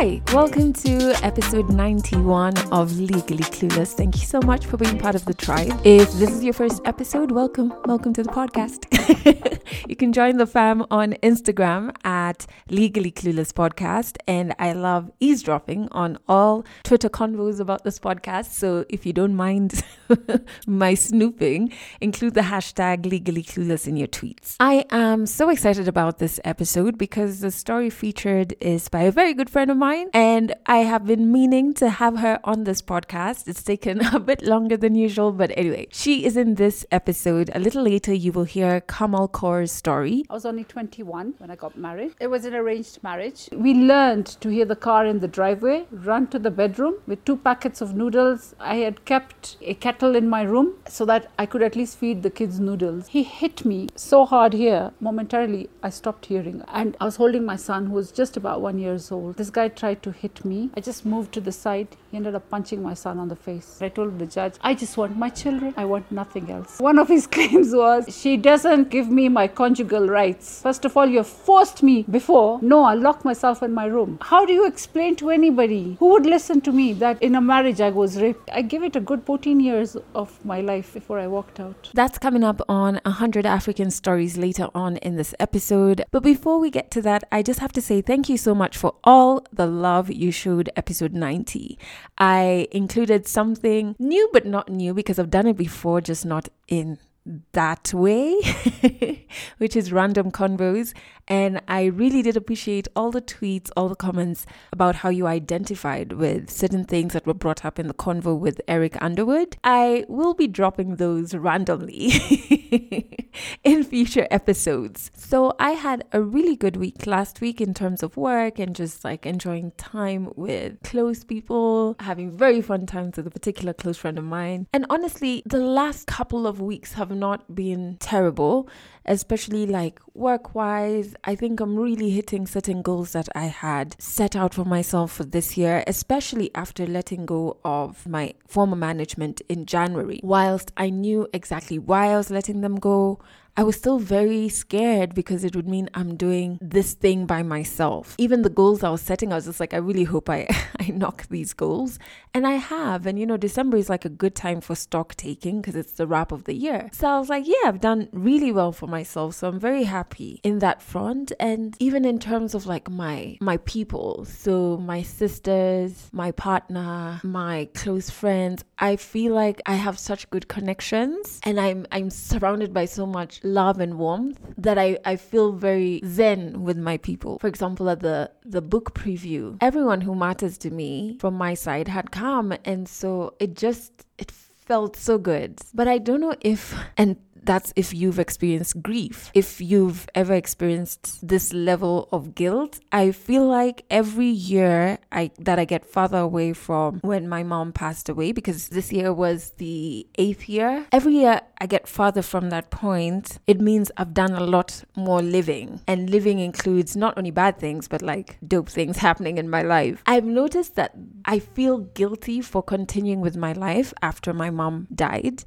Hi, welcome to episode 91 of Legally Clueless. Thank you so much for being part of the tribe. If this is your first episode, welcome. Welcome to the podcast. you can join the fam on Instagram at Legally Clueless Podcast. And I love eavesdropping on all Twitter convos about this podcast. So if you don't mind my snooping, include the hashtag Legally Clueless in your tweets. I am so excited about this episode because the story featured is by a very good friend of mine, and I have been meaning to have her on this podcast. It's taken a bit longer than usual, but anyway, she is in this episode. A little later, you will hear Kamal Kaur's story. I was only 21 when I got married. It was an arranged marriage. We learned to hear the car in the driveway, run to the bedroom with two packets of noodles. I had kept a kettle in my room so that I could at least feed the kids noodles. He hit me so hard here. Momentarily, I stopped hearing. And I was holding my son who was just about one years old. This guy tried to hit me. I just moved to the side. He ended up punching my son on the face. I told the judge, I just want my children. I want nothing else. One of his claims was, she doesn't give me my conjugal rights. First of all, you have forced me before. No, I locked myself in my room. How do you explain to anybody who would listen to me that in a marriage I was raped? I gave it a good 14 years of my life before I walked out. That's coming up on 100 African stories later on in this episode. But before we get to that, I just have to say thank you so much for all the love you showed episode 90. I included something new but not new because I've done it before, just not in that way, which is random convos. And I really did appreciate all the tweets, all the comments about how you identified with certain things that were brought up in the convo with Eric Underwood. I will be dropping those randomly in future episodes. So I had a really good week last week in terms of work and just like enjoying time with close people, having very fun times with a particular close friend of mine. And honestly, the last couple of weeks have not been terrible, especially like work wise. I think I'm really hitting certain goals that I had set out for myself for this year, especially after letting go of my former management in January. Whilst I knew exactly why I was letting them go, I was still very scared because it would mean I'm doing this thing by myself. Even the goals I was setting, I was just like, I really hope I, I knock these goals. And I have. And you know, December is like a good time for stock taking because it's the wrap of the year. So I was like, yeah, I've done really well for myself. So I'm very happy in that front. And even in terms of like my my people, so my sisters, my partner, my close friends, I feel like I have such good connections and I'm I'm surrounded by so much love and warmth that I, I feel very zen with my people. For example, at the, the book preview, everyone who matters to me from my side had come. And so it just, it felt so good. But I don't know if, and that's if you've experienced grief. If you've ever experienced this level of guilt, I feel like every year I that I get farther away from when my mom passed away because this year was the 8th year. Every year I get farther from that point, it means I've done a lot more living. And living includes not only bad things but like dope things happening in my life. I've noticed that I feel guilty for continuing with my life after my mom died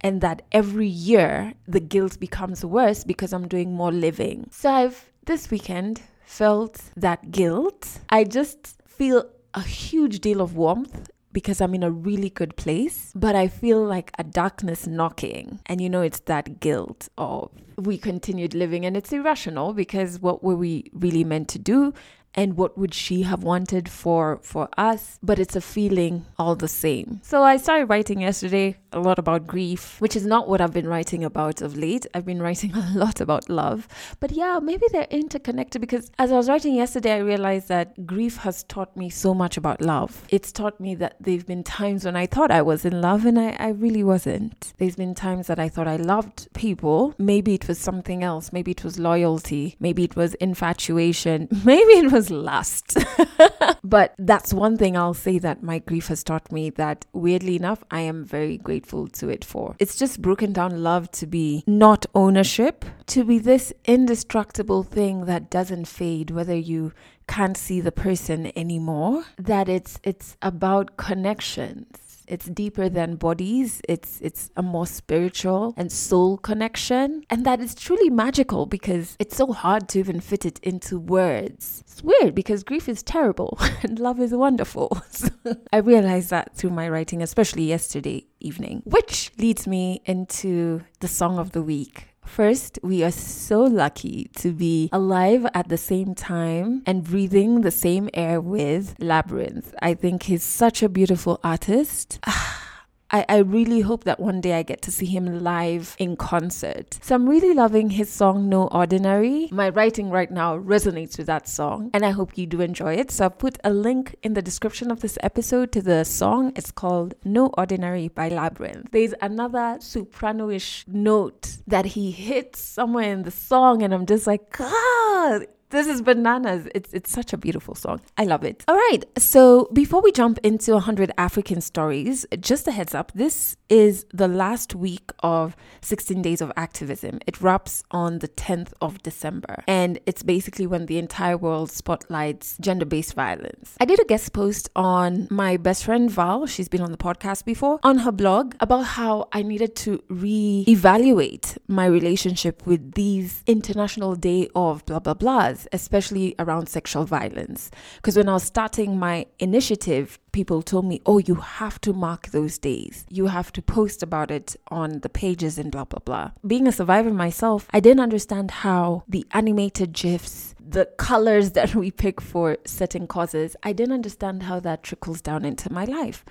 and that every year the guilt becomes worse because I'm doing more living. So I've this weekend felt that guilt. I just feel a huge deal of warmth because I'm in a really good place, but I feel like a darkness knocking. And you know, it's that guilt of we continued living and it's irrational because what were we really meant to do? And what would she have wanted for for us but it's a feeling all the same. So i started writing yesterday a lot about grief which is not what i've been writing about of late. I've been writing a lot about love. But yeah maybe they're interconnected because as i was writing yesterday i realized that grief has taught me so much about love. It's taught me that there've been times when i thought i was in love and i, I really wasn't. There's been times that i thought i loved people. Maybe it was something else. Maybe it was loyalty. Maybe it was infatuation. Maybe it was lust. but that's one thing I'll say that my grief has taught me that weirdly enough, I am very grateful to it for. It's just broken down love to be not ownership, to be this indestructible thing that doesn't fade, whether you can't see the person anymore, that it's it's about connections it's deeper than bodies. It's it's a more spiritual and soul connection. And that is truly magical because it's so hard to even fit it into words. It's weird because grief is terrible and love is wonderful. So I realized that through my writing, especially yesterday evening. Which leads me into the song of the week. First, we are so lucky to be alive at the same time and breathing the same air with Labrinth. I think he's such a beautiful artist. Ah, I, I really hope that one day I get to see him live in concert. So I'm really loving his song No Ordinary. My writing right now resonates with that song, and I hope you do enjoy it. So I've put a link in the description of this episode to the song. It's called No Ordinary by Labrinth. There's another soprano-ish note that he hits somewhere in the song, and I'm just like, God, this is bananas. It's it's such a beautiful song. I love it. All right. So before we jump into 100 African stories, just a heads up. This is the last week of 16 days of activism. It wraps on the 10th of December, and it's basically when the entire world spotlights gender-based violence. I did a guest post on my best friend Val. She's been on the podcast before on her blog about how I needed to re-evaluate my relationship with these International Day of blah blah blah especially around sexual violence. Because when I was starting my initiative, people told me, oh, you have to mark those days. You have to post about it on the pages and blah, blah, blah. Being a survivor myself, I didn't understand how the animated GIFs, the colors that we pick for certain causes, I didn't understand how that trickles down into my life.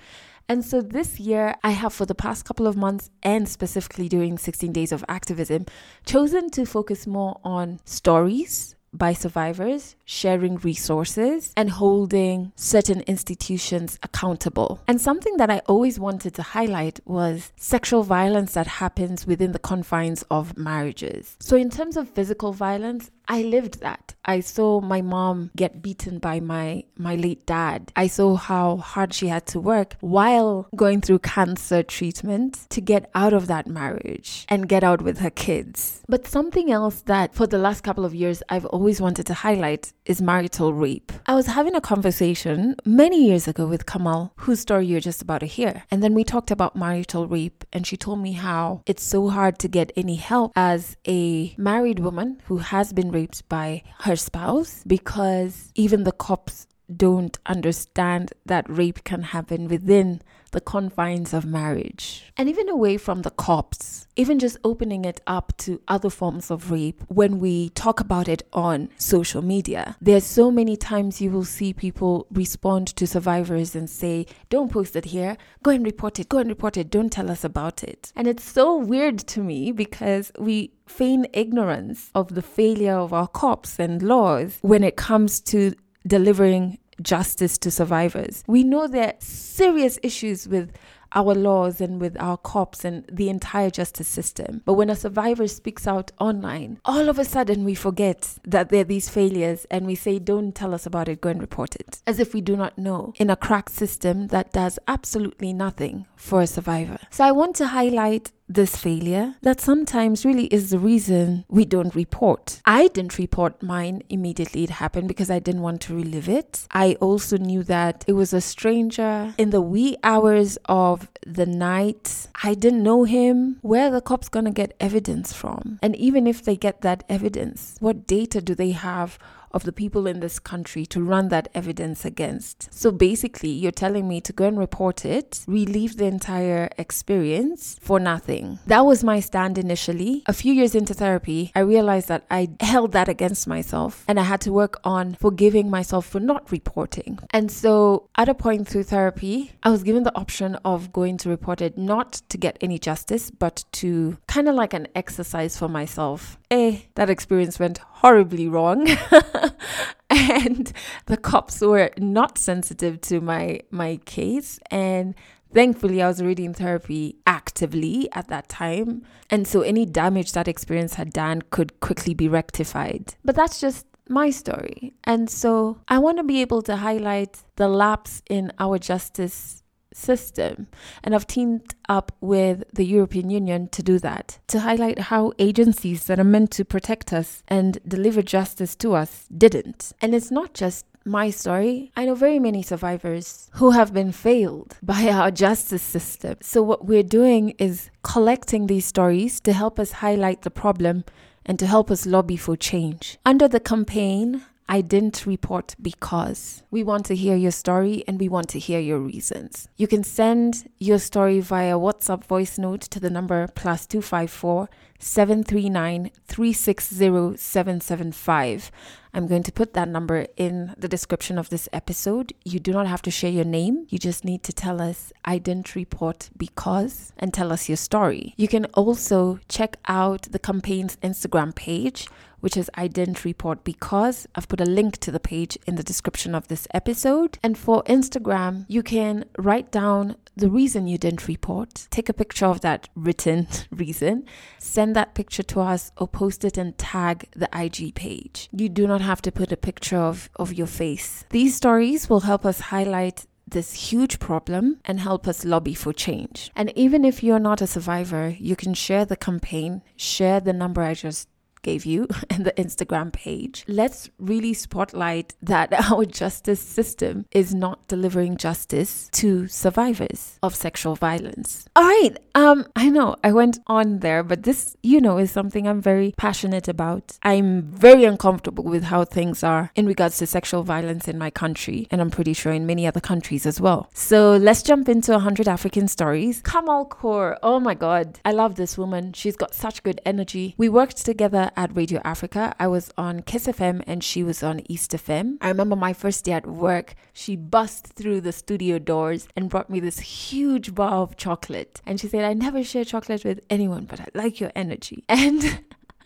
And so this year, I have for the past couple of months and specifically during 16 days of activism, chosen to focus more on stories by survivors, sharing resources, and holding certain institutions accountable. And something that I always wanted to highlight was sexual violence that happens within the confines of marriages. So, in terms of physical violence, I lived that. I saw my mom get beaten by my my late dad. I saw how hard she had to work while going through cancer treatment to get out of that marriage and get out with her kids. But something else that for the last couple of years I've always wanted to highlight is marital rape. I was having a conversation many years ago with Kamal, whose story you're just about to hear. And then we talked about marital rape and she told me how it's so hard to get any help as a married woman who has been raped by her spouse because even the cops don't understand that rape can happen within the confines of marriage. And even away from the cops, even just opening it up to other forms of rape when we talk about it on social media. There's so many times you will see people respond to survivors and say, Don't post it here, go and report it, go and report it, don't tell us about it. And it's so weird to me because we feign ignorance of the failure of our cops and laws when it comes to delivering justice to survivors. We know there are serious issues with our laws and with our cops and the entire justice system. But when a survivor speaks out online, all of a sudden we forget that there are these failures and we say, don't tell us about it, go and report it. As if we do not know in a cracked system that does absolutely nothing for a survivor. So I want to highlight this failure that sometimes really is the reason we don't report. I didn't report mine immediately it happened because I didn't want to relive it. I also knew that it was a stranger in the wee hours of the night. I didn't know him. Where the cops going to get evidence from? And even if they get that evidence, what data do they have of the people in this country to run that evidence against. So basically, you're telling me to go and report it, relieve the entire experience for nothing. That was my stand initially. A few years into therapy, I realized that I held that against myself and I had to work on forgiving myself for not reporting. And so at a point through therapy, I was given the option of going to report it not to get any justice, but to kind of like an exercise for myself. Eh, that experience went horribly wrong. and the cops were not sensitive to my my case and thankfully i was already in therapy actively at that time and so any damage that experience had done could quickly be rectified but that's just my story and so i want to be able to highlight the lapse in our justice system. And I've teamed up with the European Union to do that, to highlight how agencies that are meant to protect us and deliver justice to us didn't. And it's not just my story, I know very many survivors who have been failed by our justice system. So, what we're doing is collecting these stories to help us highlight the problem and to help us lobby for change. Under the campaign, I didn't report because we want to hear your story and we want to hear your reasons. You can send your story via WhatsApp voice note to the number plus 254 739 360 775. I'm going to put that number in the description of this episode. You do not have to share your name. You just need to tell us, I didn't report because, and tell us your story. You can also check out the campaign's Instagram page which is I didn't report because. I've put a link to the page in the description of this episode. And for Instagram, you can write down the reason you didn't report, take a picture of that written reason, send that picture to us, or post it and tag the IG page. You do not have to put a picture of, of your face. These stories will help us highlight this huge problem and help us lobby for change. And even if you're not a survivor, you can share the campaign, share the number I just gave you and the Instagram page. Let's really spotlight that our justice system is not delivering justice to survivors of sexual violence. All right, um I know I went on there, but this, you know, is something I'm very passionate about. I'm very uncomfortable with how things are in regards to sexual violence in my country, and I'm pretty sure in many other countries as well. So, let's jump into 100 African stories. Kamal Kaur, oh my god, I love this woman. She's got such good energy. We worked together at Radio Africa. I was on Kiss FM and she was on East FM. I remember my first day at work, she bust through the studio doors and brought me this huge bar of chocolate. And she said, I never share chocolate with anyone, but I like your energy. And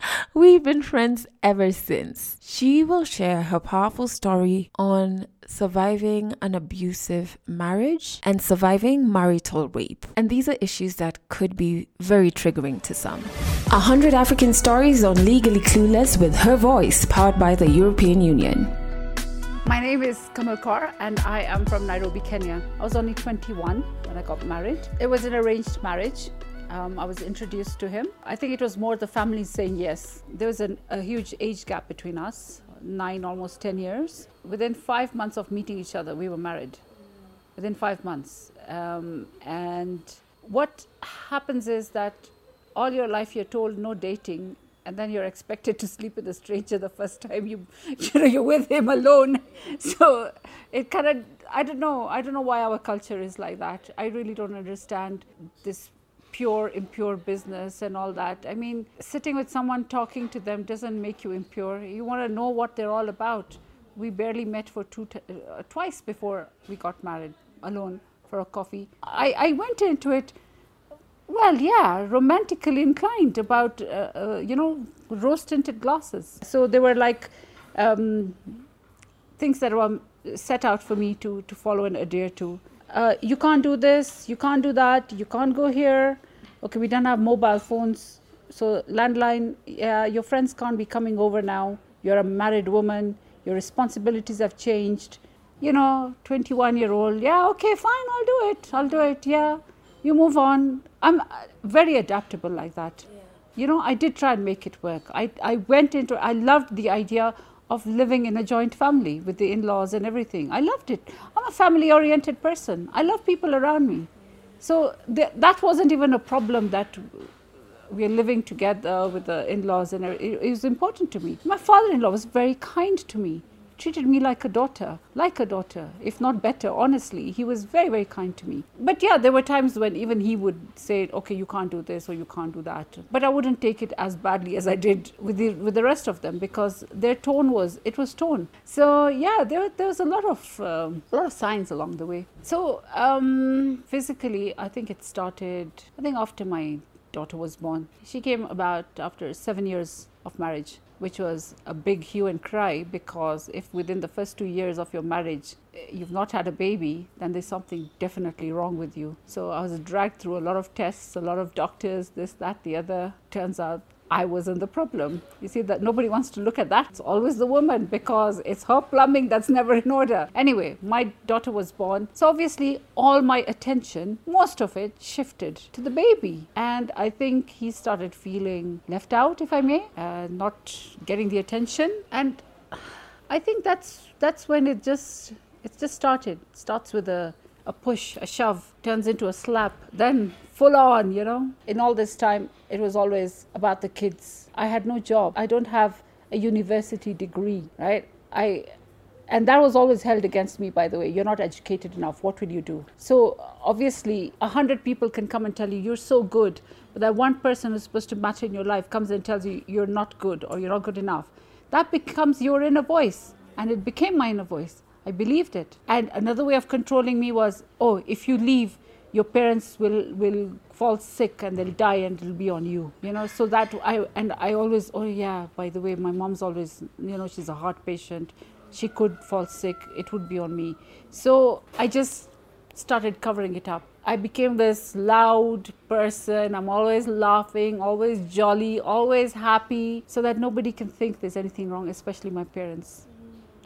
We've been friends ever since. She will share her powerful story on surviving an abusive marriage and surviving marital rape. And these are issues that could be very triggering to some. 100 African stories on Legally Clueless with her voice, powered by the European Union. My name is Kamal Kaur and I am from Nairobi, Kenya. I was only 21 when I got married. It was an arranged marriage. Um, I was introduced to him. I think it was more the family saying yes. There was an, a huge age gap between us nine, almost 10 years. Within five months of meeting each other, we were married. Within five months. Um, and what happens is that all your life you're told no dating, and then you're expected to sleep with a stranger the first time you, you know, you're with him alone. So it kind of, I don't know, I don't know why our culture is like that. I really don't understand this pure, impure business and all that. I mean, sitting with someone talking to them doesn't make you impure. You want to know what they're all about. We barely met for two, uh, twice before we got married alone for a coffee. I, I went into it, well, yeah, romantically inclined about, uh, uh, you know, rose tinted glasses. So they were like um, things that were set out for me to, to follow and adhere to uh, you can't do this, you can't do that, you can't go here. Okay, we don't have mobile phones. So, landline, yeah, your friends can't be coming over now. You're a married woman, your responsibilities have changed. You know, 21 year old, yeah, okay, fine, I'll do it, I'll do it, yeah. You move on. I'm uh, very adaptable like that. Yeah. You know, I did try and make it work. I, I went into, I loved the idea of living in a joint family with the in laws and everything. I loved it. I'm a family oriented person. I love people around me. So th- that wasn't even a problem that we're living together with the in laws, and it, it was important to me. My father in law was very kind to me treated me like a daughter, like a daughter, if not better, honestly. He was very, very kind to me. But yeah, there were times when even he would say, okay, you can't do this or you can't do that. But I wouldn't take it as badly as I did with the, with the rest of them because their tone was, it was tone. So yeah, there, there was a lot of, um, a lot of signs along the way. So um, physically, I think it started, I think after my daughter was born. She came about after seven years of marriage which was a big hue and cry because if within the first two years of your marriage eh, you've not had a baby, then there's something definitely wrong with you. So I was dragged through a lot of tests, a lot of doctors, this, that, the other. Turns out I wasn't the problem. You see that nobody wants to look at that. It's always the woman because it's her plumbing that's never in order. Anyway, my daughter was born. So obviously all my attention, most of it shifted to the baby. And I think he started feeling left out, if I may, uh, not getting the attention. And I think that's that's when it just it just started. It starts with a a push, a shove, turns into a slap, then full on, you know. In all this time, it was always about the kids. I had no job. I don't have a university degree, right? I and that was always held against me by the way you're not educated enough what will you do so obviously a hundred people can come and tell you you're so good but that one person who's supposed to matter in your life comes and tells you you're not good or you're not good enough that becomes your inner voice and it became my inner voice I believed it. And another way of controlling me was, oh, if you leave, your parents will will fall sick and they'll die and it'll be on you. You know, so that I and I always, oh yeah, by the way, my mom's always, you know, she's a heart patient. She could fall sick. It would be on me. So I just started covering it up. I became this loud person. I'm always laughing, always jolly, always happy, so that nobody can think there's anything wrong, especially my parents.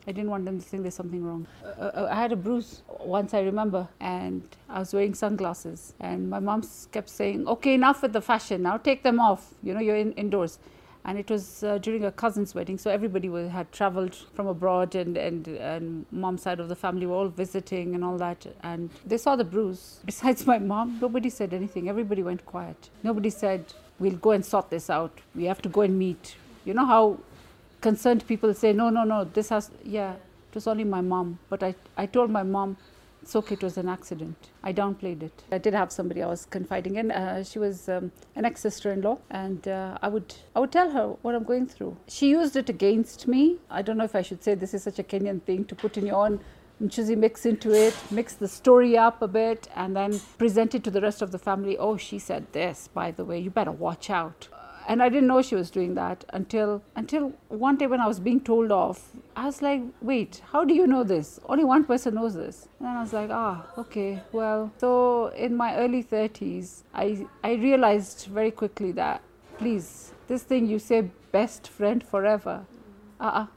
I didn't want them to think there's something wrong. Uh, uh, I had a bruise once, I remember, and I was wearing sunglasses. And my mom kept saying, Okay, enough with the fashion, now take them off. You know, you're in, indoors. And it was uh, during a cousin's wedding, so everybody was, had traveled from abroad, and, and, and mom's side of the family were all visiting and all that. And they saw the bruise. Besides my mom, nobody said anything. Everybody went quiet. Nobody said, We'll go and sort this out. We have to go and meet. You know how concerned people say, no, no, no, this has, yeah, it was only my mom. But I, I told my mom, it's okay, it was an accident. I downplayed it. I did have somebody I was confiding in. Uh, she was um, an ex sister in law, and uh, I, would, I would tell her what I'm going through. She used it against me. I don't know if I should say this is such a Kenyan thing to put in your own Mchuzi mix into it, mix the story up a bit, and then present it to the rest of the family. Oh, she said this, by the way, you better watch out and I didn't know she was doing that until until one day when I was being told off. I was like, wait, how do you know this? Only one person knows this. And I was like, ah, okay, well. So in my early 30s, I I realized very quickly that please, this thing you say best friend forever, uh-uh,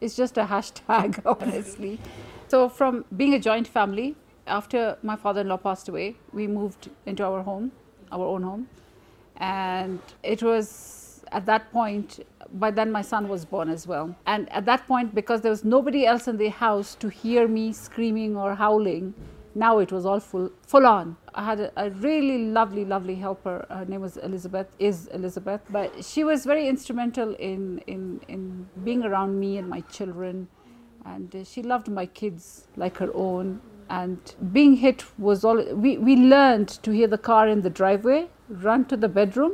it's just a hashtag, honestly. so from being a joint family, after my father-in-law passed away, we moved into our home, our own home and it was at that point by then my son was born as well. And at that point because there was nobody else in the house to hear me screaming or howling now it was all full full on. I had a, a, really lovely lovely helper. Her name was elizabeth is elizabeth. But she was very instrumental in in in being around me and my children. And she loved my kids like her own and being hit was all we, we learned to hear the car in the driveway run to the bedroom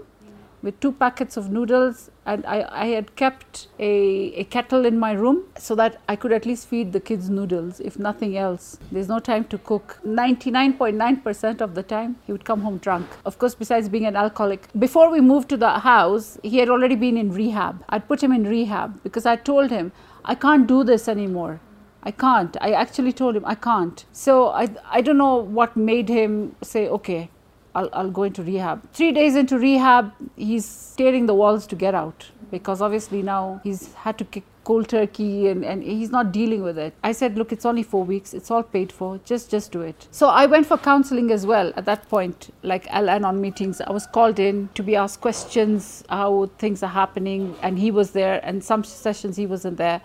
with two packets of noodles and I, I had kept a, a kettle in my room so that I could at least feed the kids noodles if nothing else. There's no time to cook. 99.9% of the time he would come home drunk. Of course, besides being an alcoholic, before we moved to the house, he had already been in rehab. I'd put him in rehab because I told him, I can't do this anymore. I can't. I actually told him I can't. So I, I don't know what made him say, okay, I'll, I'll go into rehab. Three days into rehab, he's tearing the walls to get out because obviously now he's had to kick cold turkey and, and he's not dealing with it. I said, look, it's only four weeks. It's all paid for. Just just do it. So I went for counseling as well at that point, like Al-Anon meetings. I was called in to be asked questions, how things are happening. And he was there and some sessions he wasn't there.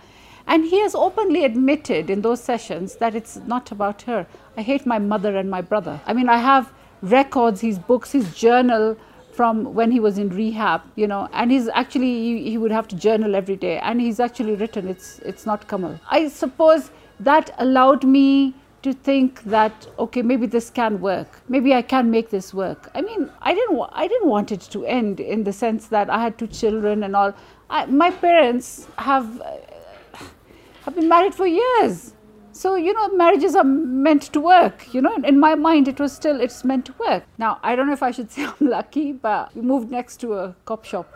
And he has openly admitted in those sessions that it's not about her. I hate my mother and my brother. I mean, I have records, his books, his journal from when he was in rehab, you know, and he's actually he, he, would have to journal every day, and he's actually written. It's it's not Kamal. I suppose that allowed me to think that okay, maybe this can work. Maybe I can make this work. I mean, I didn't I didn't want it to end in the sense that I had two children and all. I, my parents have have been married for years so, you know, marriages are meant to work. You know, in my mind, it was still, it's meant to work. Now, I don't know if I should say I'm lucky, but we moved next to a cop shop,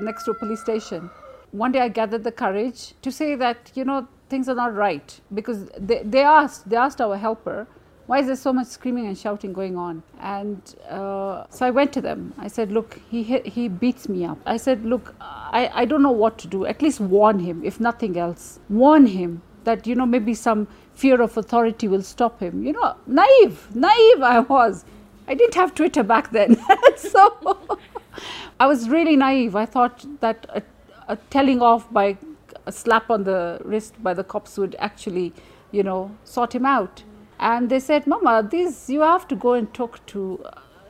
next to a police station. One day I gathered the courage to say that, you know, things are not right because they, they asked, they asked our helper, Why is there so much screaming and shouting going on? And uh, so I went to them. I said, Look, he, he beats me up. I said, Look, I, I don't know what to do. At least warn him, if nothing else. Warn him that, you know, maybe some fear of authority will stop him. You know, naive, naive I was. I didn't have Twitter back then. so I was really naive. I thought that a, a telling off by a slap on the wrist by the cops would actually, you know, sort him out. And they said, Mama, this you have to go and talk to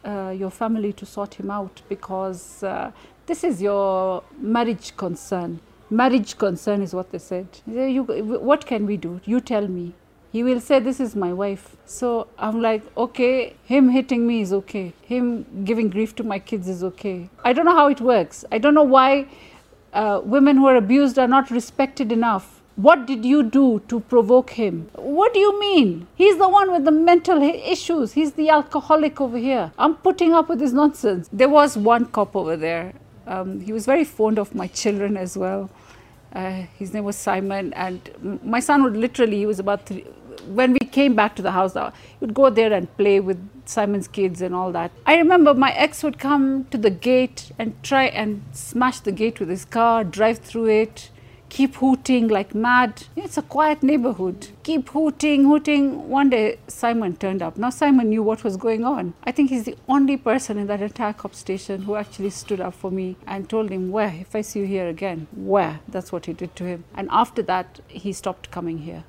uh, your family to sort him out because uh, this is your marriage concern. Marriage concern is what they said. You, what can we do? You tell me. He will say, This is my wife. So I'm like, Okay, him hitting me is okay. Him giving grief to my kids is okay. I don't know how it works. I don't know why uh, women who are abused are not respected enough. What did you do to provoke him? What do you mean? He's the one with the mental issues. He's the alcoholic over here. I'm putting up with his nonsense. There was one cop over there. Um, he was very fond of my children as well. Uh, his name was Simon, and my son would literally, he was about three, when we came back to the house, uh, he would go there and play with Simon's kids and all that. I remember my ex would come to the gate and try and smash the gate with his car, drive through it, keep hooting like mad. It's a quiet neighborhood. Keep hooting, hooting. One day, Simon turned up. Now, Simon knew what was going on. I think he's the only person in that entire cop station who actually stood up for me and told him, Where? If I see you here again, where? That's what he did to him. And after that, he stopped coming here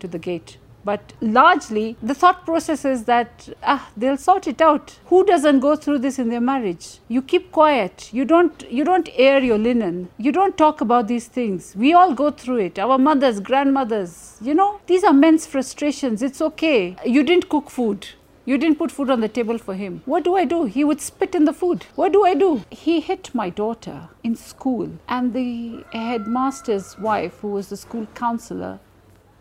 to the gate. But largely, the thought process is that ah, they'll sort it out. Who doesn't go through this in their marriage? You keep quiet. You don't. You don't air your linen. You don't talk about these things. We all go through it. Our mothers, grandmothers. You know, these are men's frustrations. It's okay. You didn't cook food. You didn't put food on the table for him. What do I do? He would spit in the food. What do I do? He hit my daughter in school, and the headmaster's wife, who was the school counselor,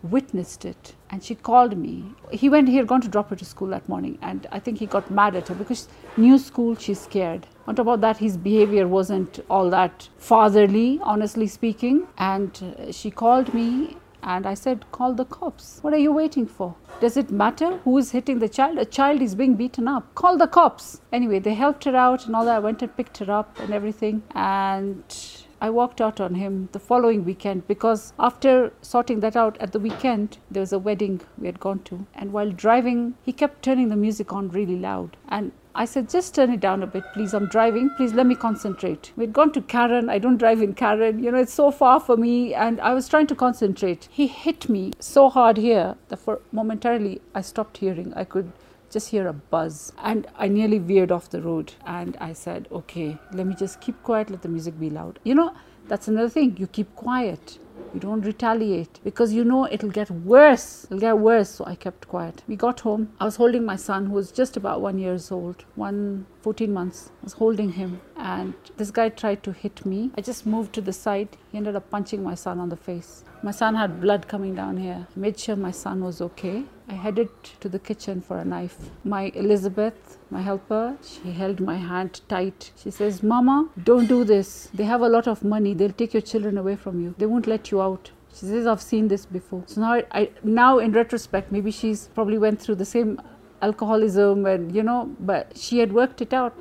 witnessed it and she called me. He went he had gone to drop her to school that morning and i think he got mad at her because new school she's scared. On top of that his behavior wasn't all that fatherly honestly speaking. And uh, she called me and i said call the cops. What are you waiting for? Does it matter who is hitting the child? A child is being beaten up. Call the cops. Anyway they helped her out and all that. I went and picked her up and everything. And I walked out on him the following weekend because after sorting that out at the weekend, there was a wedding we had gone to. And while driving, he kept turning the music on really loud. And I said, just turn it down a bit, please. I'm driving. Please let me concentrate. We'd gone to Karen. I don't drive in Karen. You know, it's so far for me. And I was trying to concentrate. He hit me so hard here that for momentarily I stopped hearing. I could just hear a buzz. And I nearly veered off the road. And I said, okay, let me just keep quiet, let the music be loud. You know, that's another thing. You keep quiet. You don't retaliate because you know it'll get worse. It'll get worse. So I kept quiet. We got home. I was holding my son who was just about one years old, one 14 months. I was holding him and this guy tried to hit me. I just moved to the side. He ended up punching my son on the face. My son had blood coming down here. I made sure my son was okay. I headed to the kitchen for a knife. My Elizabeth, my helper, she held my hand tight. She says, Mama, don't do this. They have a lot of money. They'll take your children away from you. They won't let you out. She says, I've seen this before. So now, I, now in retrospect, maybe she's probably went through the same alcoholism and, you know, but she had worked it out.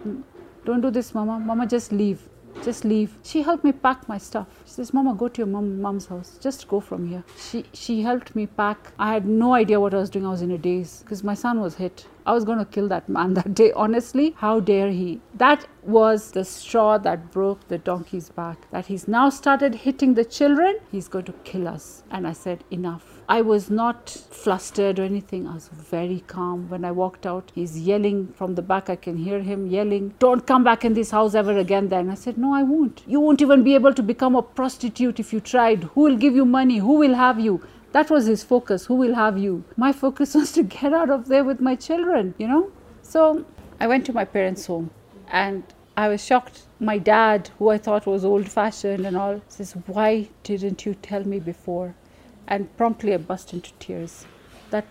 Don't do this, Mama. Mama, just leave just leave. She helped me pack my stuff. She says, Mama, go to your mom, mom's house. Just go from here. She, she helped me pack. I had no idea what I was doing. I was in a daze because my son was hit. I was going to kill that man that day. Honestly, how dare he? That was the straw that broke the donkey's back. That he's now started hitting the children. He's going to kill us. And I said, enough. I was not flustered or anything. I was very calm. When I walked out, he's yelling from the back. I can hear him yelling, Don't come back in this house ever again. Then I said, No, I won't. You won't even be able to become a prostitute if you tried. Who will give you money? Who will have you? That was his focus. Who will have you? My focus was to get out of there with my children, you know? So I went to my parents' home and I was shocked. My dad, who I thought was old fashioned and all, says, Why didn't you tell me before? And promptly I burst into tears. That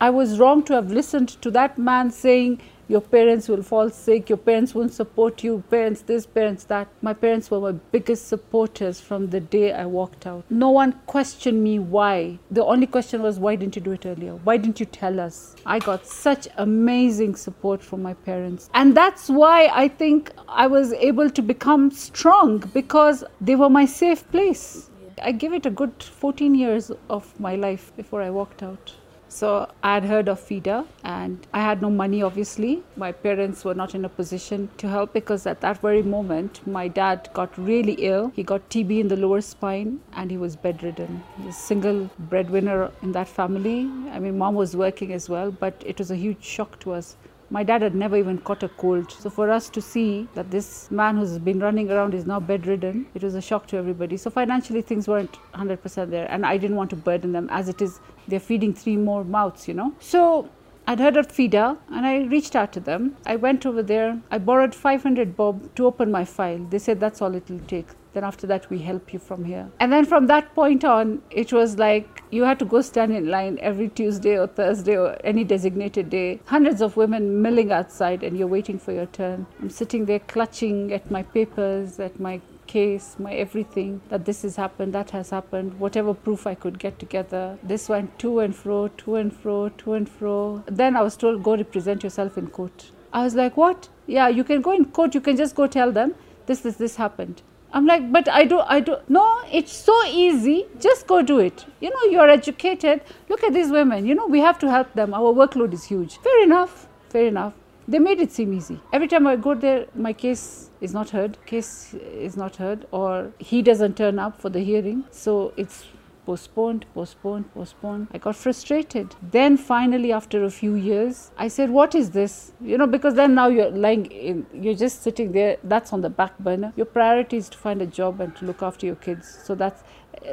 I was wrong to have listened to that man saying, your parents will fall sick, your parents won't support you, parents this, parents that. My parents were my biggest supporters from the day I walked out. No one questioned me why. The only question was, why didn't you do it earlier? Why didn't you tell us? I got such amazing support from my parents. And that's why I think I was able to become strong because they were my safe place. I gave it a good 14 years of my life before I walked out. So I had heard of FIDA and I had no money, obviously. My parents were not in a position to help because at that very moment, my dad got really ill. He got TB in the lower spine and he was bedridden. He was a single breadwinner in that family. I mean, mom was working as well, but it was a huge shock to us. My dad had never even caught a cold. So for us to see that this man who's been running around is now bedridden, it was a shock to everybody. So financially things weren't 100% there and I didn't want to burden them as it is they're feeding three more mouths, you know. So I'd heard of FIDA and I reached out to them. I went over there. I borrowed 500 bob to open my file. They said that's all it will take. Then after that, we help you from here. And then from that point on, it was like you had to go stand in line every Tuesday or Thursday or any designated day. Hundreds of women milling outside, and you're waiting for your turn. I'm sitting there clutching at my papers, at my case, my everything, that this has happened, that has happened, whatever proof I could get together. This went to and fro, to and fro, to and fro. Then I was told, go represent yourself in court. I was like, what? Yeah, you can go in court, you can just go tell them this, this, this happened. I'm like, but I do, I do. No, it's so easy. Just go do it. You know, you're educated. Look at these women. You know, we have to help them. Our workload is huge. Fair enough. Fair enough. They made it seem easy. Every time I go there, my case is not heard. Case is not heard, or he doesn't turn up for the hearing. So it's postponed, postponed, postponed. I got frustrated. Then finally, after a few years, I said, What is this? You know, because then now you're lying, in, you're just sitting there, that's on the back burner. Your priority is to find a job and to look after your kids. So that's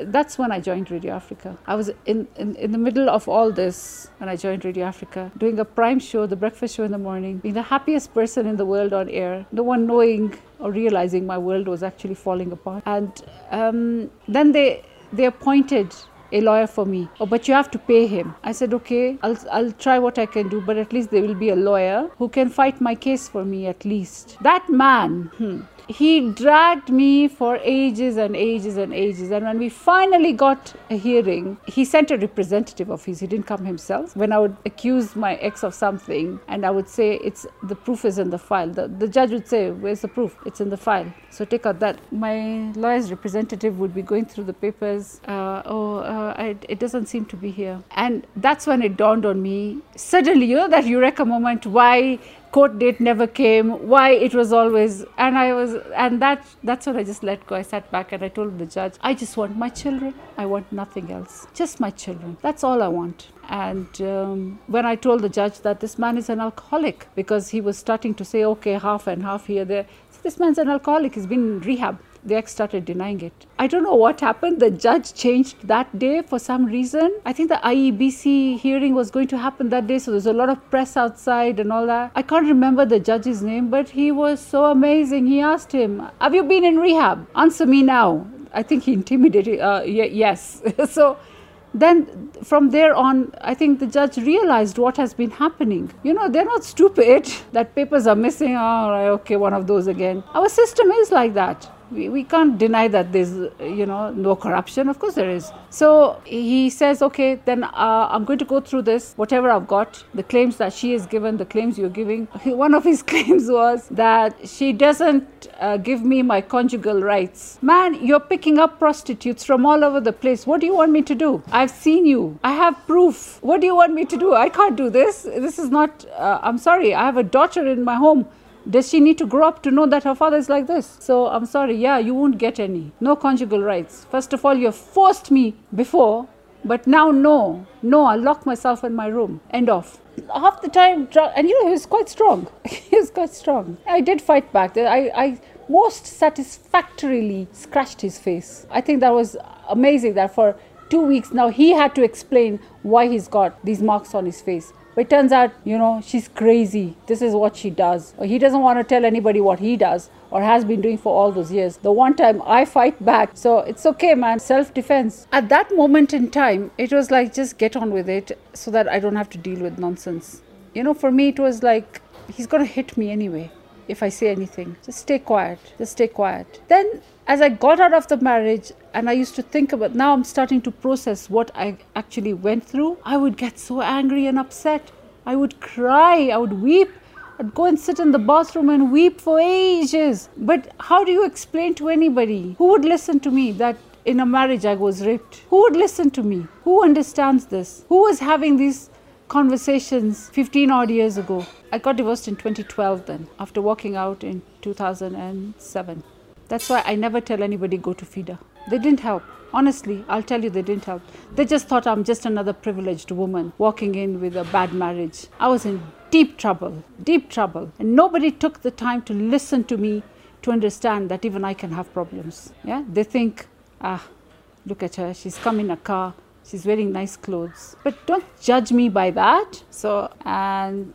that's when I joined Radio Africa. I was in, in, in the middle of all this when I joined Radio Africa, doing a prime show, the breakfast show in the morning, being the happiest person in the world on air, no one knowing or realizing my world was actually falling apart. And um, then they they appointed a lawyer for me. Oh, but you have to pay him. I said, okay, I'll, I'll try what I can do, but at least there will be a lawyer who can fight my case for me at least. That man, hmm, he dragged me for ages and ages and ages. And when we finally got a hearing, he sent a representative of his. He didn't come himself. When I would accuse my ex of something, and I would say it's the proof is in the file, the, the judge would say, "Where's the proof? It's in the file." So take out that. My lawyer's representative would be going through the papers. Uh, oh, uh, I, it doesn't seem to be here. And that's when it dawned on me. Suddenly, you know that eureka moment. Why court date never came why it was always and i was and that that's what i just let go i sat back and i told the judge i just want my children i want nothing else just my children that's all i want and um, when i told the judge that this man is an alcoholic because he was starting to say okay half and half here there so this man's an alcoholic he's been in rehab the ex started denying it. I don't know what happened. The judge changed that day for some reason. I think the IEBC hearing was going to happen that day, so there's a lot of press outside and all that. I can't remember the judge's name, but he was so amazing. He asked him, Have you been in rehab? Answer me now. I think he intimidated. Uh, yes. so then from there on, I think the judge realized what has been happening. You know, they're not stupid that papers are missing. All right, okay, one of those again. Our system is like that we, we can't deny that there's you know no corruption of course there is. So he says okay then uh, i'm going to go through this. Whatever i've got the claims that she has given the claims you're giving. One of his claims was that she doesn't uh, give me my conjugal rights. Man you're picking up prostitutes from all over the place. What do you want me to do? I've seen you. I have proof. What do you want me to do? I can't do this. This is not uh, i'm sorry. I have a daughter in my home does she need to grow up to know that her father is like this? So I'm sorry, yeah, you won't get any. No conjugal rights. First of all, you forced me before, but now no. No, I'll lock myself in my room. End of. Half the time, and you know, he was quite strong. he was quite strong. I did fight back. I, I most satisfactorily scratched his face. I think that was amazing that for two weeks now he had to explain why he's got these marks on his face. But it turns out, you know, she's crazy. This is what she does. Or he doesn't want to tell anybody what he does or has been doing for all those years. The one time I fight back. So it's okay, man. Self defense. At that moment in time, it was like just get on with it so that I don't have to deal with nonsense. You know, for me, it was like he's going to hit me anyway if I say anything. Just stay quiet. Just stay quiet. Then, as I got out of the marriage and I used to think about, now I'm starting to process what I actually went through, I would get so angry and upset. I would cry. I would weep. I'd go and sit in the bathroom and weep for ages. But how do you explain to anybody who would listen to me that in a marriage I was raped? Who would listen to me? Who understands this? Who was having these conversations 15 odd years ago? I got divorced in 2012 then, after walking out in 2007. That's why I never tell anybody go to FIDA. They didn't help. Honestly, I'll tell you, they didn't help. They just thought I'm just another privileged woman walking in with a bad marriage. I was in deep trouble, deep trouble. And nobody took the time to listen to me to understand that even I can have problems. Yeah, they think, ah, look at her, she's come in a car, she's wearing nice clothes. But don't judge me by that. So, and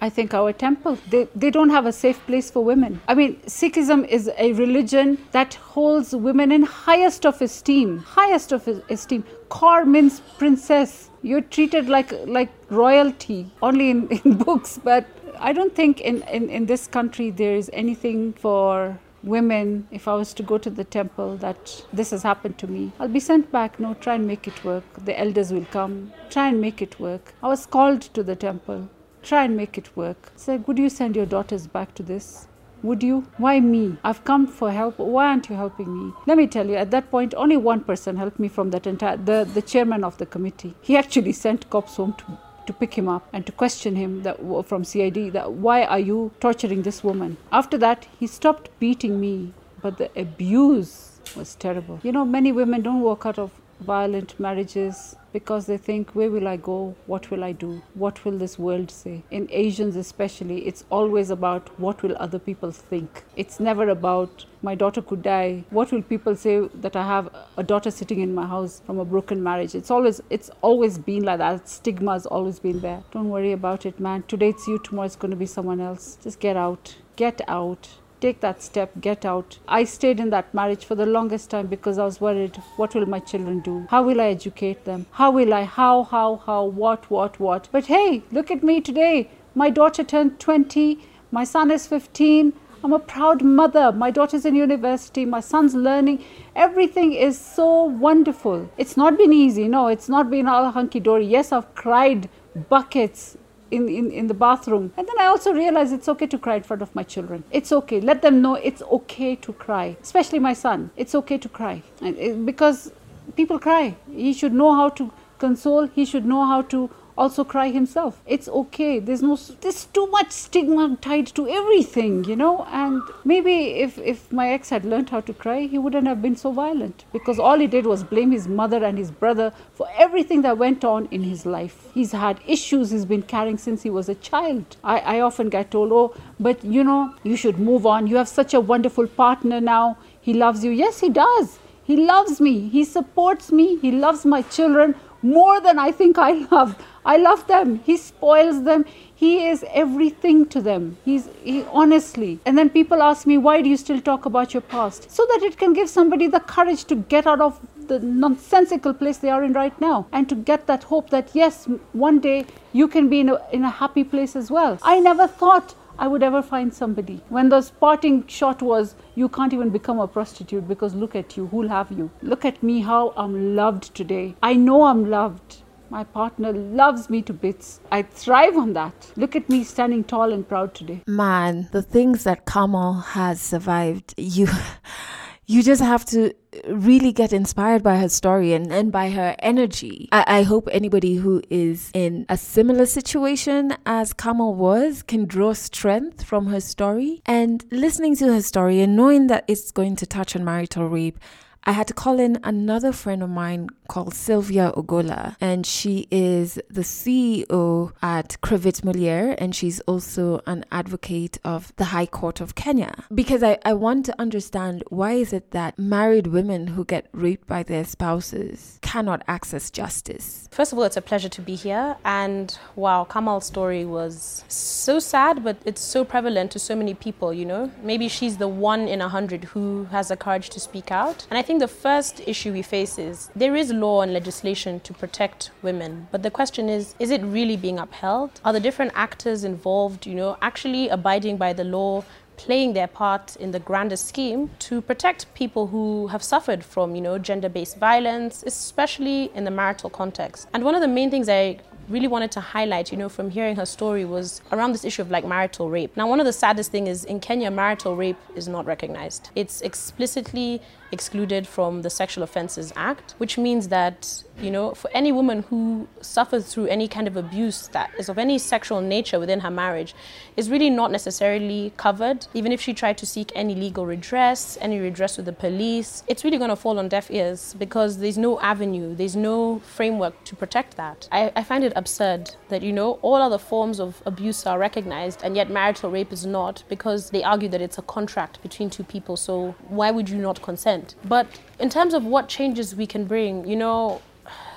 I think our temple, they, they don't have a safe place for women. I mean, Sikhism is a religion that holds women in highest of esteem, highest of esteem. Kaur means princess. You're treated like like royalty, only in, in books, but I don't think in, in, in this country there is anything for women, if I was to go to the temple, that this has happened to me, I'll be sent back. No, try and make it work. The elders will come. Try and make it work. I was called to the temple try and make it work. Say, would you send your daughters back to this? Would you? Why me? I've come for help. Why aren't you helping me? Let me tell you, at that point, only one person helped me from that entire, the, the chairman of the committee. He actually sent cops home to, to pick him up and to question him that, from CID that why are you torturing this woman? After that, he stopped beating me, but the abuse was terrible. You know, many women don't walk out of violent marriages because they think, where will I go? What will I do? What will this world say? In Asians, especially, it's always about what will other people think. It's never about my daughter could die. What will people say that I have a daughter sitting in my house from a broken marriage? It's always it's always been like that. Stigma has always been there. Don't worry about it, man. Today it's you, tomorrow it's going to be someone else. Just get out. Get out take that step, get out. I stayed in that marriage for the longest time because I was worried what will my children do? How will I educate them? How will I? How, how, how, what, what, what? But hey, look at me today. My daughter turned 20, my son is 15. I'm a proud mother. My daughter's in university. My son's learning. Everything is so wonderful. It's not been easy. No, it's not been all hunky dory. Yes, I've cried buckets in, in, in the bathroom. And then I also realized it's okay to cry in front of my children. It's okay. Let them know it's okay to cry, especially my son. It's okay to cry because people cry. He should know how to console, he should know how to also cry himself. It's okay. There's no there's too much stigma tied to everything, you know. And maybe if if my ex had learned how to cry, he wouldn't have been so violent because all he did was blame his mother and his brother for everything that went on in his life. He's had issues he's been carrying since he was a child. I, I often get told, oh, but you know, you should move on. You have such a wonderful partner now. He loves you. Yes, he does. He loves me. He supports me. He loves my children more than I think I love. I love them. He spoils them. He is everything to them. He's he, honestly. And then people ask me, why do you still talk about your past? So that it can give somebody the courage to get out of the nonsensical place they are in right now and to get that hope that yes, one day you can be in a, in a happy place as well. I never thought I would ever find somebody. When the parting shot was, you can't even become a prostitute because look at you, who'll have you? Look at me, how I'm loved today. I know I'm loved. My partner loves me to bits. I thrive on that. Look at me standing tall and proud today. Man, the things that Kamal has survived, you you just have to really get inspired by her story and, and by her energy. I, I hope anybody who is in a similar situation as Kamal was can draw strength from her story. And listening to her story and knowing that it's going to touch on marital rape, I had to call in another friend of mine called Sylvia Ogola, and she is the CEO at Crevit Mulier, and she's also an advocate of the High Court of Kenya. Because I, I want to understand why is it that married women who get raped by their spouses cannot access justice? First of all, it's a pleasure to be here, and wow, Kamal's story was so sad, but it's so prevalent to so many people, you know? Maybe she's the one in a hundred who has the courage to speak out. And I think think the first issue we face is there is law and legislation to protect women, but the question is is it really being upheld? Are the different actors involved, you know, actually abiding by the law? playing their part in the grander scheme to protect people who have suffered from, you know, gender-based violence, especially in the marital context. And one of the main things I really wanted to highlight, you know, from hearing her story was around this issue of like marital rape. Now, one of the saddest things is in Kenya, marital rape is not recognized. It's explicitly excluded from the Sexual Offences Act, which means that, you know, for any woman who suffers through any kind of abuse that is of any sexual nature within her marriage is really not necessarily covered. Even if she tried to seek any legal redress, any redress with the police, it's really going to fall on deaf ears because there's no avenue, there's no framework to protect that. I, I find it absurd that, you know, all other forms of abuse are recognized and yet marital rape is not because they argue that it's a contract between two people. So why would you not consent? But in terms of what changes we can bring, you know,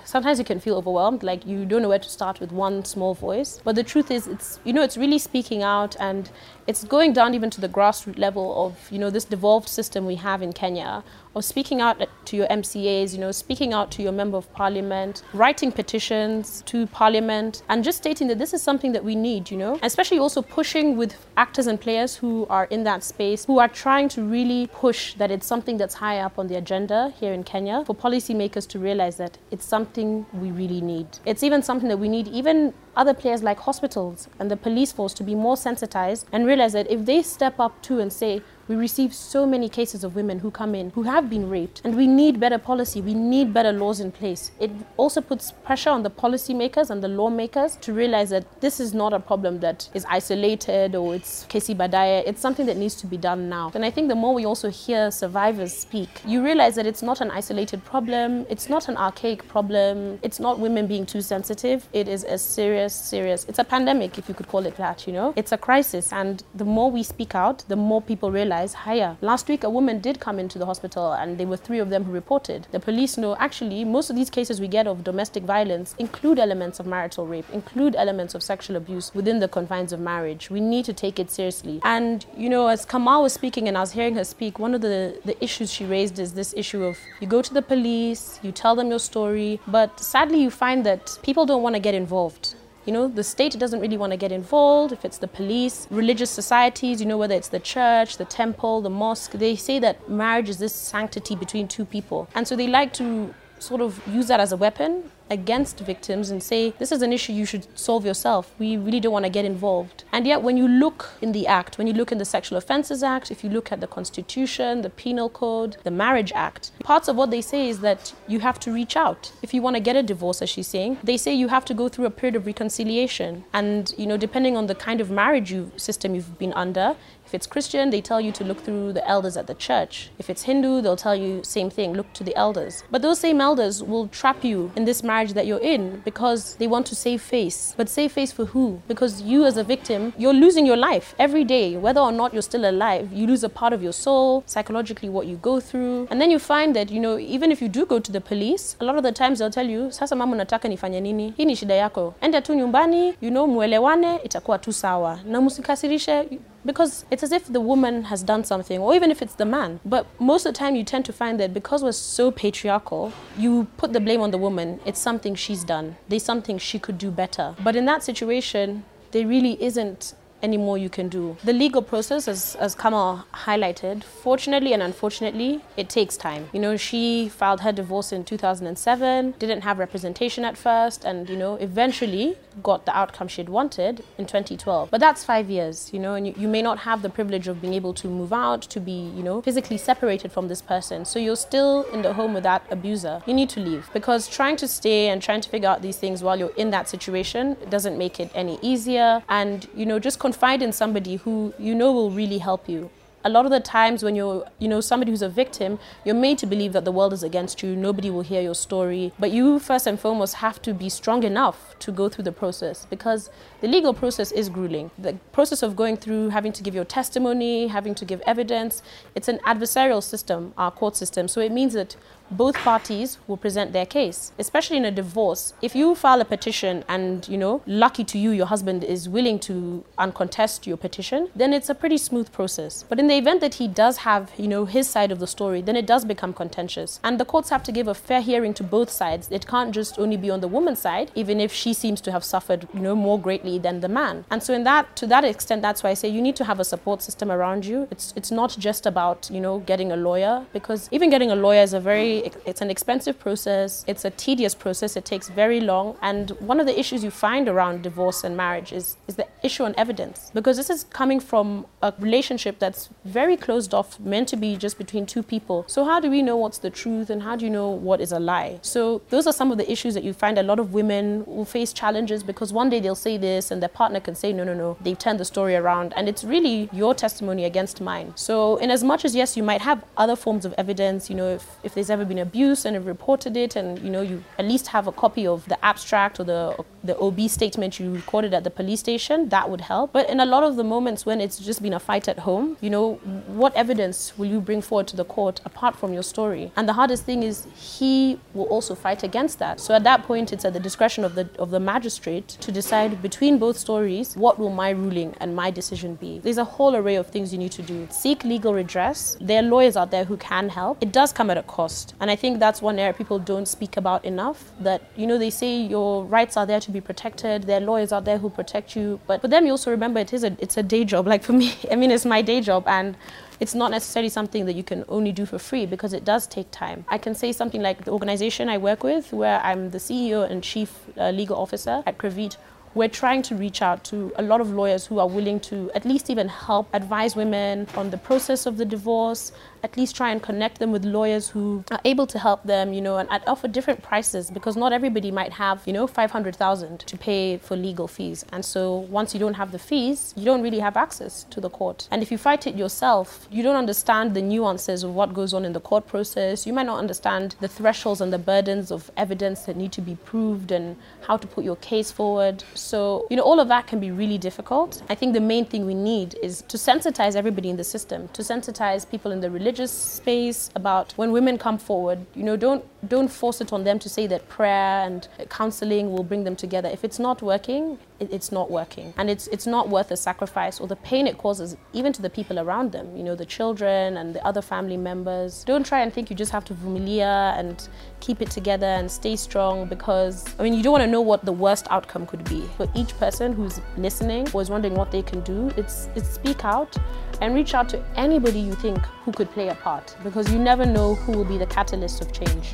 sometimes you can feel overwhelmed like you don't know where to start with one small voice. But the truth is it's you know it's really speaking out and it's going down even to the grassroots level of you know this devolved system we have in Kenya of speaking out to your MCAs, you know, speaking out to your member of parliament, writing petitions to parliament, and just stating that this is something that we need, you know, especially also pushing with actors and players who are in that space, who are trying to really push that it's something that's high up on the agenda here in Kenya for policymakers to realize that it's something we really need. It's even something that we need even other players like hospitals and the police force to be more sensitized and realize that if they step up too and say, we receive so many cases of women who come in who have been raped, and we need better policy. We need better laws in place. It also puts pressure on the policymakers and the lawmakers to realize that this is not a problem that is isolated or it's Kesi Badaya. It's something that needs to be done now. And I think the more we also hear survivors speak, you realize that it's not an isolated problem. It's not an archaic problem. It's not women being too sensitive. It is a serious, serious. It's a pandemic, if you could call it that. You know, it's a crisis, and the more we speak out, the more people realize higher. Last week, a woman did come into the hospital and there were three of them who reported. The police know actually most of these cases we get of domestic violence include elements of marital rape, include elements of sexual abuse within the confines of marriage. We need to take it seriously. And, you know, as Kamal was speaking and I was hearing her speak, one of the, the issues she raised is this issue of you go to the police, you tell them your story, but sadly you find that people don't want to get involved. You know, the state doesn't really want to get involved. If it's the police, religious societies, you know, whether it's the church, the temple, the mosque, they say that marriage is this sanctity between two people. And so they like to sort of use that as a weapon against victims and say, this is an issue you should solve yourself. We really don't want to get involved. And yet, when you look in the Act, when you look in the Sexual Offences Act, if you look at the Constitution, the Penal Code, the Marriage Act, parts of what they say is that you have to reach out. If you want to get a divorce, as she's saying, they say you have to go through a period of reconciliation. And, you know, depending on the kind of marriage you, system you've been under, if it's Christian, they tell you to look through the elders at the church. If it's Hindu, they'll tell you same thing, look to the elders. But those same elders will trap you in this marriage that you're in because they want to save face. But save face for who? Because you as a victim, you're losing your life every day, whether or not you're still alive. You lose a part of your soul, psychologically what you go through. And then you find that, you know, even if you do go to the police, a lot of the times they'll tell you, sasa mama nataka nifanye nini? Hii ni shida yako. Enda tu nyumbani, you know, muelewane, itakuwa tu sawa. Na musikasirishe because it's as if the woman has done something, or even if it's the man. But most of the time, you tend to find that because we're so patriarchal, you put the blame on the woman. It's something she's done, there's something she could do better. But in that situation, there really isn't any more you can do. The legal process, as, as Kamal highlighted, fortunately and unfortunately, it takes time. You know, she filed her divorce in 2007, didn't have representation at first, and, you know, eventually got the outcome she'd wanted in 2012. But that's five years, you know, and you, you may not have the privilege of being able to move out, to be, you know, physically separated from this person. So you're still in the home with that abuser. You need to leave because trying to stay and trying to figure out these things while you're in that situation doesn't make it any easier. And, you know, just confide in somebody who you know will really help you a lot of the times when you're, you know, somebody who's a victim, you're made to believe that the world is against you, nobody will hear your story. But you, first and foremost, have to be strong enough to go through the process because the legal process is grueling. The process of going through, having to give your testimony, having to give evidence, it's an adversarial system, our court system. So it means that both parties will present their case. Especially in a divorce, if you file a petition and, you know, lucky to you, your husband is willing to uncontest your petition, then it's a pretty smooth process. But in the event that he does have, you know, his side of the story, then it does become contentious. And the courts have to give a fair hearing to both sides. It can't just only be on the woman's side, even if she seems to have suffered, you know, more greatly than the man. And so in that to that extent, that's why I say you need to have a support system around you. It's it's not just about, you know, getting a lawyer because even getting a lawyer is a very it's an expensive process, it's a tedious process, it takes very long. And one of the issues you find around divorce and marriage is is the issue on evidence. Because this is coming from a relationship that's very closed off, meant to be just between two people. So how do we know what's the truth and how do you know what is a lie? So those are some of the issues that you find a lot of women will face challenges because one day they'll say this and their partner can say no no no. They've turned the story around and it's really your testimony against mine. So in as much as yes you might have other forms of evidence, you know, if, if there's ever been abused and have reported it and you know you at least have a copy of the abstract or the the OB statement you recorded at the police station, that would help. But in a lot of the moments when it's just been a fight at home, you know, what evidence will you bring forward to the court apart from your story? And the hardest thing is he will also fight against that. So at that point, it's at the discretion of the of the magistrate to decide between both stories what will my ruling and my decision be. There's a whole array of things you need to do. Seek legal redress. There are lawyers out there who can help. It does come at a cost, and I think that's one area people don't speak about enough. That you know they say your rights are there to be protected. There are lawyers out there who protect you, but for them you also remember it is a it's a day job. Like for me, I mean it's my day job and it's not necessarily something that you can only do for free because it does take time. I can say something like the organization I work with, where I'm the CEO and chief uh, legal officer at Crevit, we're trying to reach out to a lot of lawyers who are willing to at least even help advise women on the process of the divorce, at least try and connect them with lawyers who are able to help them, you know, and at offer different prices because not everybody might have, you know, 500,000 to pay for legal fees. And so once you don't have the fees, you don't really have access to the court. And if you fight it yourself, you don't understand the nuances of what goes on in the court process. You might not understand the thresholds and the burdens of evidence that need to be proved and how to put your case forward. So, you know, all of that can be really difficult. I think the main thing we need is to sensitize everybody in the system, to sensitize people in the religious space about when women come forward, you know, don't don't force it on them to say that prayer and counseling will bring them together. If it's not working, it's not working. And it's it's not worth the sacrifice or the pain it causes even to the people around them, you know, the children and the other family members. Don't try and think you just have to familiar and keep it together and stay strong because I mean you don't want to know what the worst outcome could be. For each person who's listening or is wondering what they can do, it's it's speak out and reach out to anybody you think who could play a part because you never know who will be the catalyst of change.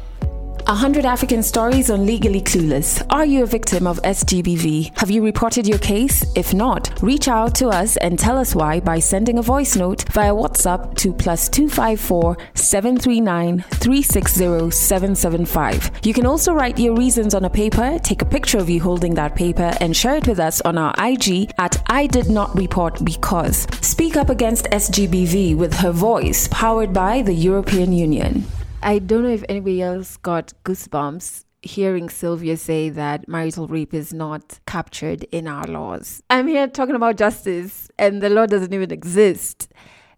100 African stories on Legally Clueless. Are you a victim of SGBV? Have you reported your case? If not, reach out to us and tell us why by sending a voice note via WhatsApp to plus 254 739 360 775. You can also write your reasons on a paper, take a picture of you holding that paper, and share it with us on our IG at I Did Not Report Because. Speak up against SGBV with her voice, powered by the European Union. I don't know if anybody else got goosebumps hearing Sylvia say that marital rape is not captured in our laws. I'm here talking about justice and the law doesn't even exist.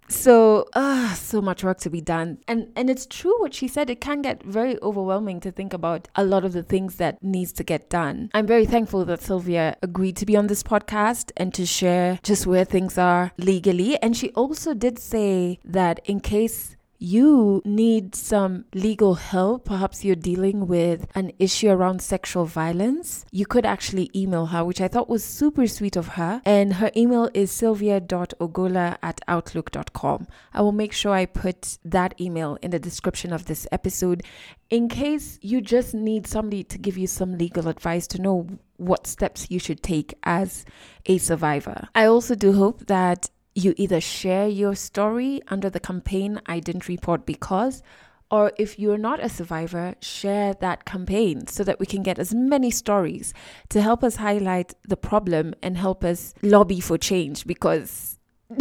So, uh, so much work to be done. And and it's true what she said. It can get very overwhelming to think about a lot of the things that needs to get done. I'm very thankful that Sylvia agreed to be on this podcast and to share just where things are legally. And she also did say that in case you need some legal help, perhaps you're dealing with an issue around sexual violence, you could actually email her, which I thought was super sweet of her. And her email is sylvia.ogola at outlook.com. I will make sure I put that email in the description of this episode in case you just need somebody to give you some legal advice to know what steps you should take as a survivor. I also do hope that you either share your story under the campaign I didn't report because, or if you're not a survivor, share that campaign so that we can get as many stories to help us highlight the problem and help us lobby for change because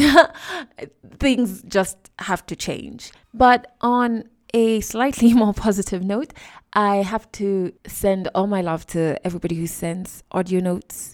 things just have to change. But on a slightly more positive note, I have to send all my love to everybody who sends audio notes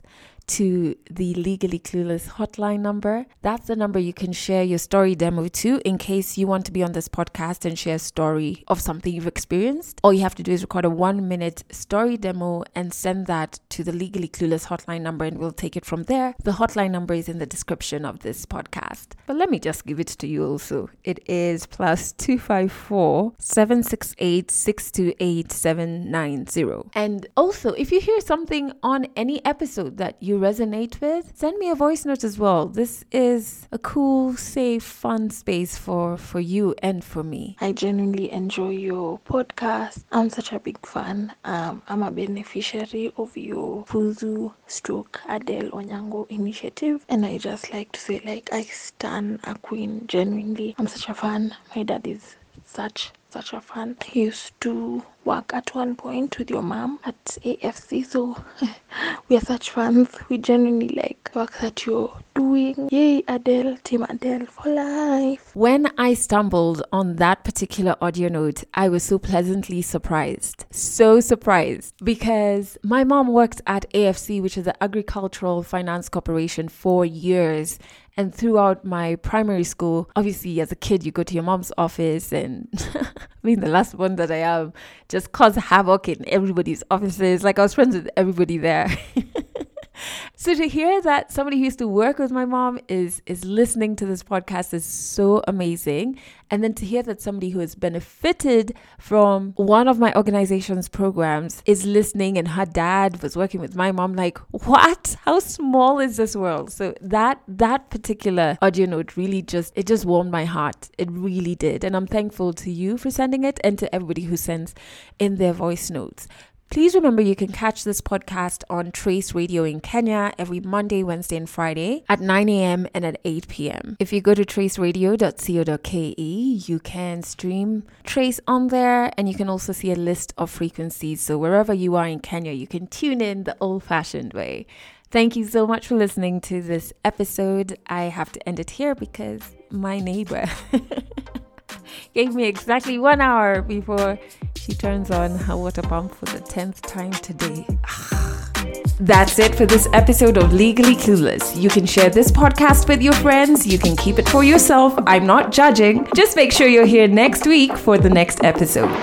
to the Legally Clueless hotline number. That's the number you can share your story demo to in case you want to be on this podcast and share a story of something you've experienced. All you have to do is record a one minute story demo and send that to the Legally Clueless hotline number, and we'll take it from there. The hotline number is in the description of this podcast. But let me just give it to you also. It is plus 254 768 628 790. And also, if you hear something on any episode that you resonate with, send me a voice note as well. This is a cool, safe, fun space for, for you and for me. I genuinely enjoy your podcast. I'm such a big fan. Um, I'm a beneficiary of your Fuzu stroke Adele Onyango initiative. And I just like to say, like, I stand a queen genuinely. I'm such a fan. My dad is such such a fan. He used to work at one point with your mom at AFC, so we are such fans. We genuinely like work that you're doing. Yay, Adele, Team Adele for life. When I stumbled on that particular audio note, I was so pleasantly surprised. So surprised because my mom worked at AFC, which is the Agricultural Finance Corporation, for years. And throughout my primary school, obviously, as a kid, you go to your mom's office, and being the last one that I am, just cause havoc in everybody's offices. Like I was friends with everybody there. so to hear that somebody who used to work with my mom is is listening to this podcast is so amazing. And then to hear that somebody who has benefited from one of my organization's programs is listening and her dad was working with my mom like what? How small is this world? So that that particular audio note really just it just warmed my heart. It really did. And i'm thankful to you for sending it and to everybody who sends in their voice notes Please remember you can catch this podcast on Trace Radio in Kenya every Monday, Wednesday, and Friday at 9 a.m. and at 8 p.m. If you go to traceradio.co.ke, you can stream Trace on there and you can also see a list of frequencies. So wherever you are in Kenya, you can tune in the old fashioned way. Thank you so much for listening to this episode. I have to end it here because my neighbor gave me exactly one hour before she turns on her water pump for the 10th time today. That's it for this episode of Legally Clueless. You can share this podcast with your friends. You can keep it for yourself. I'm not judging. Just make sure you're here next week for the next episode.